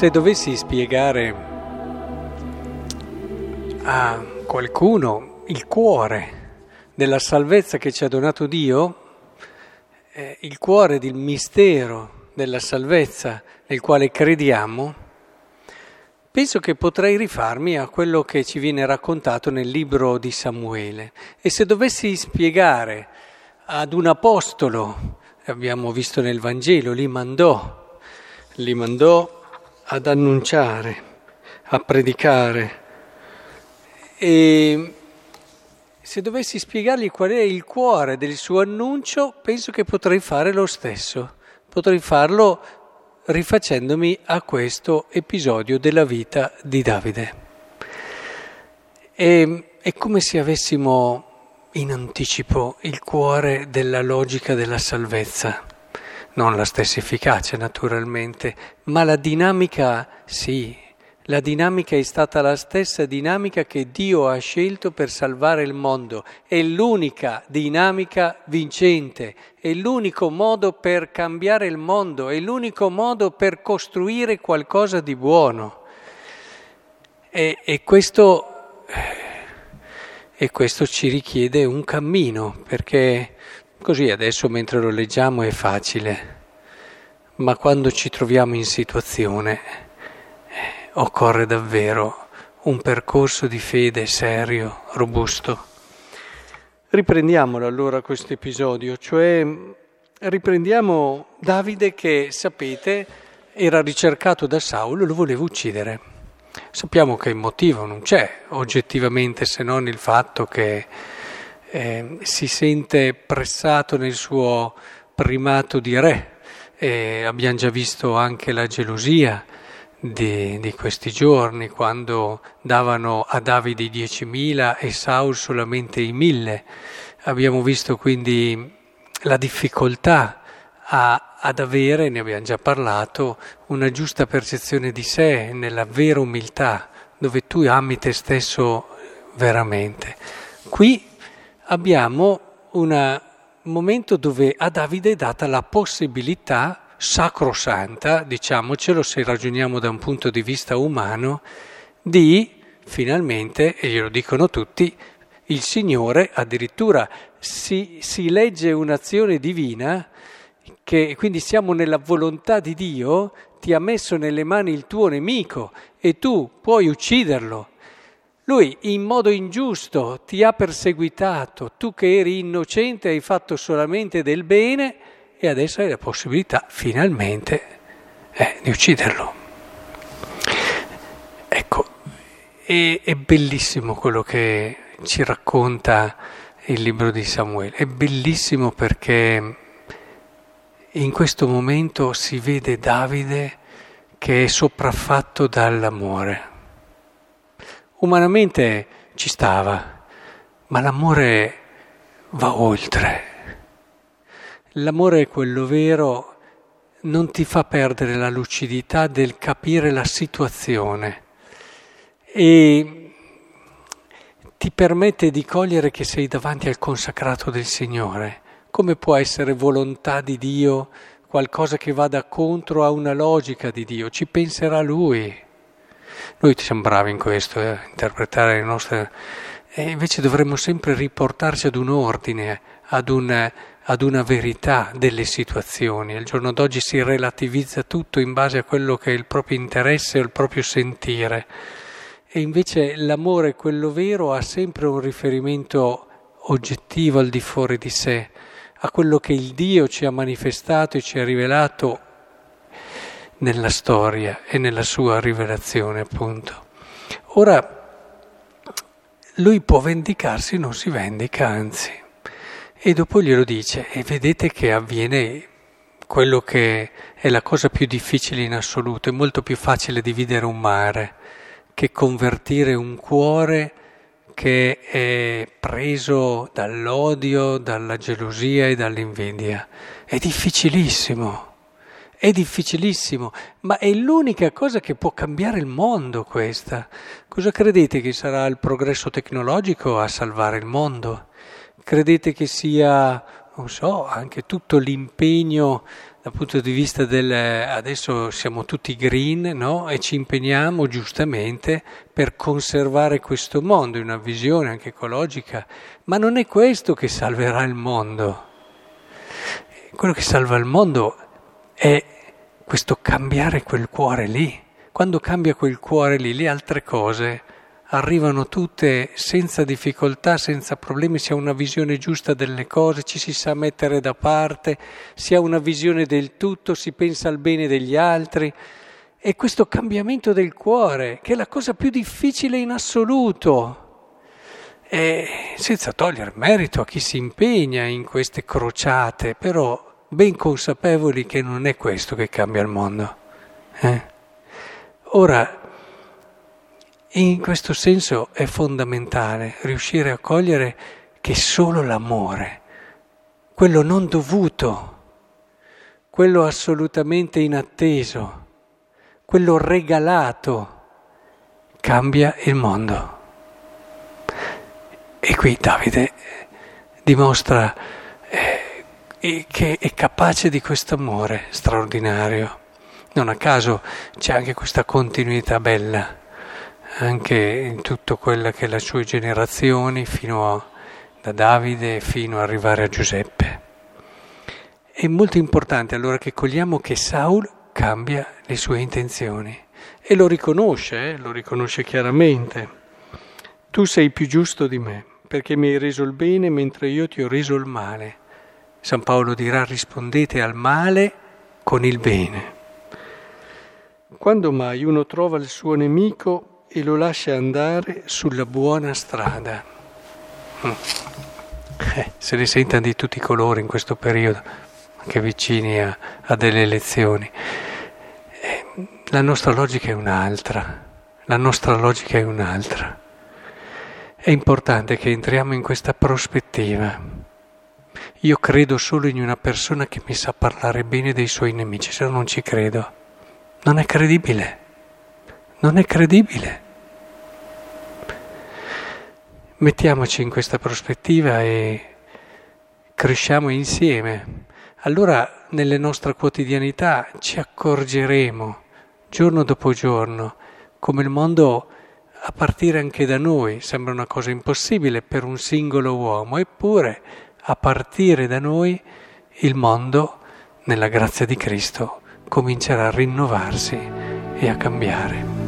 Se dovessi spiegare a qualcuno il cuore della salvezza che ci ha donato Dio, eh, il cuore del mistero della salvezza nel quale crediamo, penso che potrei rifarmi a quello che ci viene raccontato nel libro di Samuele. E se dovessi spiegare ad un apostolo, abbiamo visto nel Vangelo, li mandò, li mandò ad annunciare, a predicare. E se dovessi spiegargli qual è il cuore del suo annuncio, penso che potrei fare lo stesso. Potrei farlo rifacendomi a questo episodio della vita di Davide. E, è come se avessimo in anticipo il cuore della logica della salvezza non la stessa efficacia naturalmente, ma la dinamica sì, la dinamica è stata la stessa dinamica che Dio ha scelto per salvare il mondo, è l'unica dinamica vincente, è l'unico modo per cambiare il mondo, è l'unico modo per costruire qualcosa di buono. E, e, questo, e questo ci richiede un cammino, perché Così adesso mentre lo leggiamo è facile, ma quando ci troviamo in situazione eh, occorre davvero un percorso di fede serio, robusto. Riprendiamolo allora questo episodio, cioè riprendiamo Davide che, sapete, era ricercato da Saulo e lo voleva uccidere. Sappiamo che il motivo non c'è oggettivamente se non il fatto che eh, si sente pressato nel suo primato di re. Eh, abbiamo già visto anche la gelosia di, di, questi giorni, quando davano a Davide i 10.000 e Saul solamente i 1.000. Abbiamo visto quindi la difficoltà a, ad avere, ne abbiamo già parlato, una giusta percezione di sé nella vera umiltà, dove tu ami te stesso veramente. Qui abbiamo un momento dove a Davide è data la possibilità sacrosanta, diciamocelo se ragioniamo da un punto di vista umano, di finalmente, e glielo dicono tutti, il Signore addirittura si, si legge un'azione divina che quindi siamo nella volontà di Dio, ti ha messo nelle mani il tuo nemico e tu puoi ucciderlo lui in modo ingiusto ti ha perseguitato, tu che eri innocente hai fatto solamente del bene e adesso hai la possibilità finalmente eh, di ucciderlo. Ecco, è, è bellissimo quello che ci racconta il libro di Samuele, è bellissimo perché in questo momento si vede Davide che è sopraffatto dall'amore Umanamente ci stava, ma l'amore va oltre. L'amore, quello vero, non ti fa perdere la lucidità del capire la situazione e ti permette di cogliere che sei davanti al consacrato del Signore. Come può essere volontà di Dio qualcosa che vada contro a una logica di Dio? Ci penserà Lui. Noi siamo bravi in questo, eh, interpretare le nostre... E invece dovremmo sempre riportarci ad un ordine, ad, un, ad una verità delle situazioni. Al giorno d'oggi si relativizza tutto in base a quello che è il proprio interesse o il proprio sentire. E invece l'amore, quello vero, ha sempre un riferimento oggettivo al di fuori di sé, a quello che il Dio ci ha manifestato e ci ha rivelato nella storia e nella sua rivelazione, appunto. Ora, lui può vendicarsi, non si vendica, anzi. E dopo glielo dice, e vedete che avviene quello che è la cosa più difficile in assoluto, è molto più facile dividere un mare che convertire un cuore che è preso dall'odio, dalla gelosia e dall'invidia. È difficilissimo. È difficilissimo, ma è l'unica cosa che può cambiare il mondo questa. Cosa credete che sarà il progresso tecnologico a salvare il mondo? Credete che sia, non so, anche tutto l'impegno dal punto di vista del adesso siamo tutti green no? e ci impegniamo giustamente per conservare questo mondo in una visione anche ecologica, ma non è questo che salverà il mondo. Quello che salva il mondo è questo cambiare quel cuore lì. Quando cambia quel cuore lì, le altre cose arrivano tutte senza difficoltà, senza problemi, si ha una visione giusta delle cose, ci si sa mettere da parte, si ha una visione del tutto, si pensa al bene degli altri. E questo cambiamento del cuore, che è la cosa più difficile in assoluto, e senza togliere merito a chi si impegna in queste crociate, però ben consapevoli che non è questo che cambia il mondo. Eh? Ora, in questo senso è fondamentale riuscire a cogliere che solo l'amore, quello non dovuto, quello assolutamente inatteso, quello regalato, cambia il mondo. E qui Davide dimostra eh, che è capace di questo amore straordinario. Non a caso c'è anche questa continuità bella anche in tutto quello che è le sue generazioni, fino a, da Davide fino ad arrivare a Giuseppe. È molto importante allora che cogliamo che Saul cambia le sue intenzioni e lo riconosce, eh? lo riconosce chiaramente. Tu sei più giusto di me perché mi hai reso il bene mentre io ti ho reso il male. San Paolo dirà rispondete al male con il bene. Quando mai uno trova il suo nemico e lo lascia andare sulla buona strada. Mm. Eh, se ne sentono di tutti i colori in questo periodo, anche vicini a, a delle elezioni. Eh, la nostra logica è un'altra, la nostra logica è un'altra. È importante che entriamo in questa prospettiva. Io credo solo in una persona che mi sa parlare bene dei suoi nemici, se no non ci credo. Non è credibile. Non è credibile. Mettiamoci in questa prospettiva e cresciamo insieme. Allora nelle nostre quotidianità ci accorgeremo giorno dopo giorno come il mondo, a partire anche da noi, sembra una cosa impossibile per un singolo uomo, eppure a partire da noi il mondo, nella grazia di Cristo, comincerà a rinnovarsi e a cambiare.